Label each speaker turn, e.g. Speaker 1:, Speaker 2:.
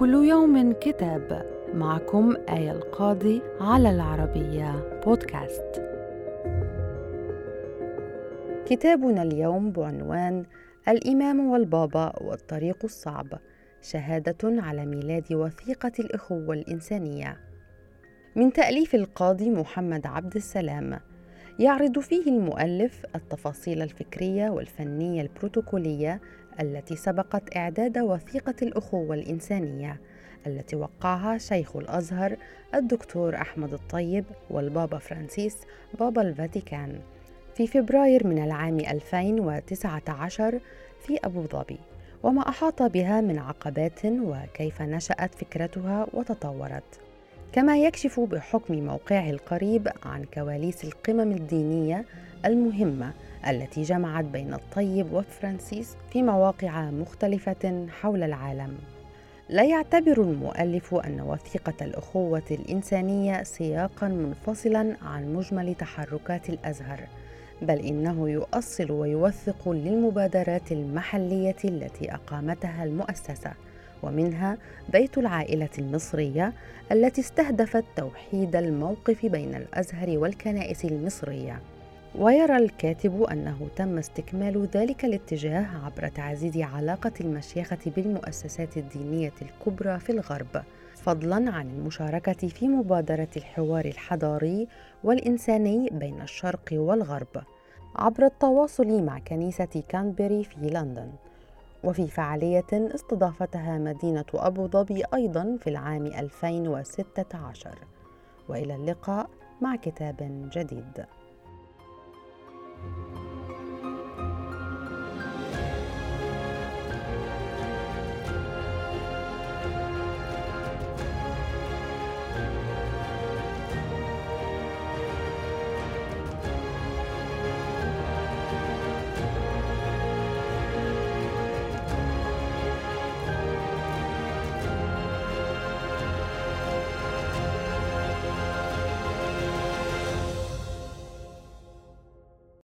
Speaker 1: كل يوم كتاب معكم آية القاضي على العربية بودكاست. كتابنا اليوم بعنوان الإمام والبابا والطريق الصعب شهادة على ميلاد وثيقة الإخوة الإنسانية. من تأليف القاضي محمد عبد السلام يعرض فيه المؤلف التفاصيل الفكرية والفنية البروتوكولية التي سبقت إعداد وثيقة الأخوة الإنسانية التي وقعها شيخ الأزهر الدكتور أحمد الطيب والبابا فرانسيس بابا الفاتيكان في فبراير من العام 2019 في أبو ظبي وما أحاط بها من عقبات وكيف نشأت فكرتها وتطورت. كما يكشف بحكم موقعه القريب عن كواليس القمم الدينية المهمة التي جمعت بين الطيب وفرانسيس في مواقع مختلفة حول العالم. لا يعتبر المؤلف أن وثيقة الأخوة الإنسانية سياقا منفصلا عن مجمل تحركات الأزهر بل إنه يؤصل ويوثق للمبادرات المحلية التي أقامتها المؤسسة ومنها بيت العائلة المصرية التي استهدفت توحيد الموقف بين الأزهر والكنائس المصرية. ويرى الكاتب أنه تم استكمال ذلك الاتجاه عبر تعزيز علاقة المشيخة بالمؤسسات الدينية الكبرى في الغرب فضلا عن المشاركة في مبادرة الحوار الحضاري والإنساني بين الشرق والغرب عبر التواصل مع كنيسة كانبري في لندن. وفي فعالية استضافتها مدينة أبو ظبي أيضا في العام 2016 وإلى اللقاء مع كتاب جديد.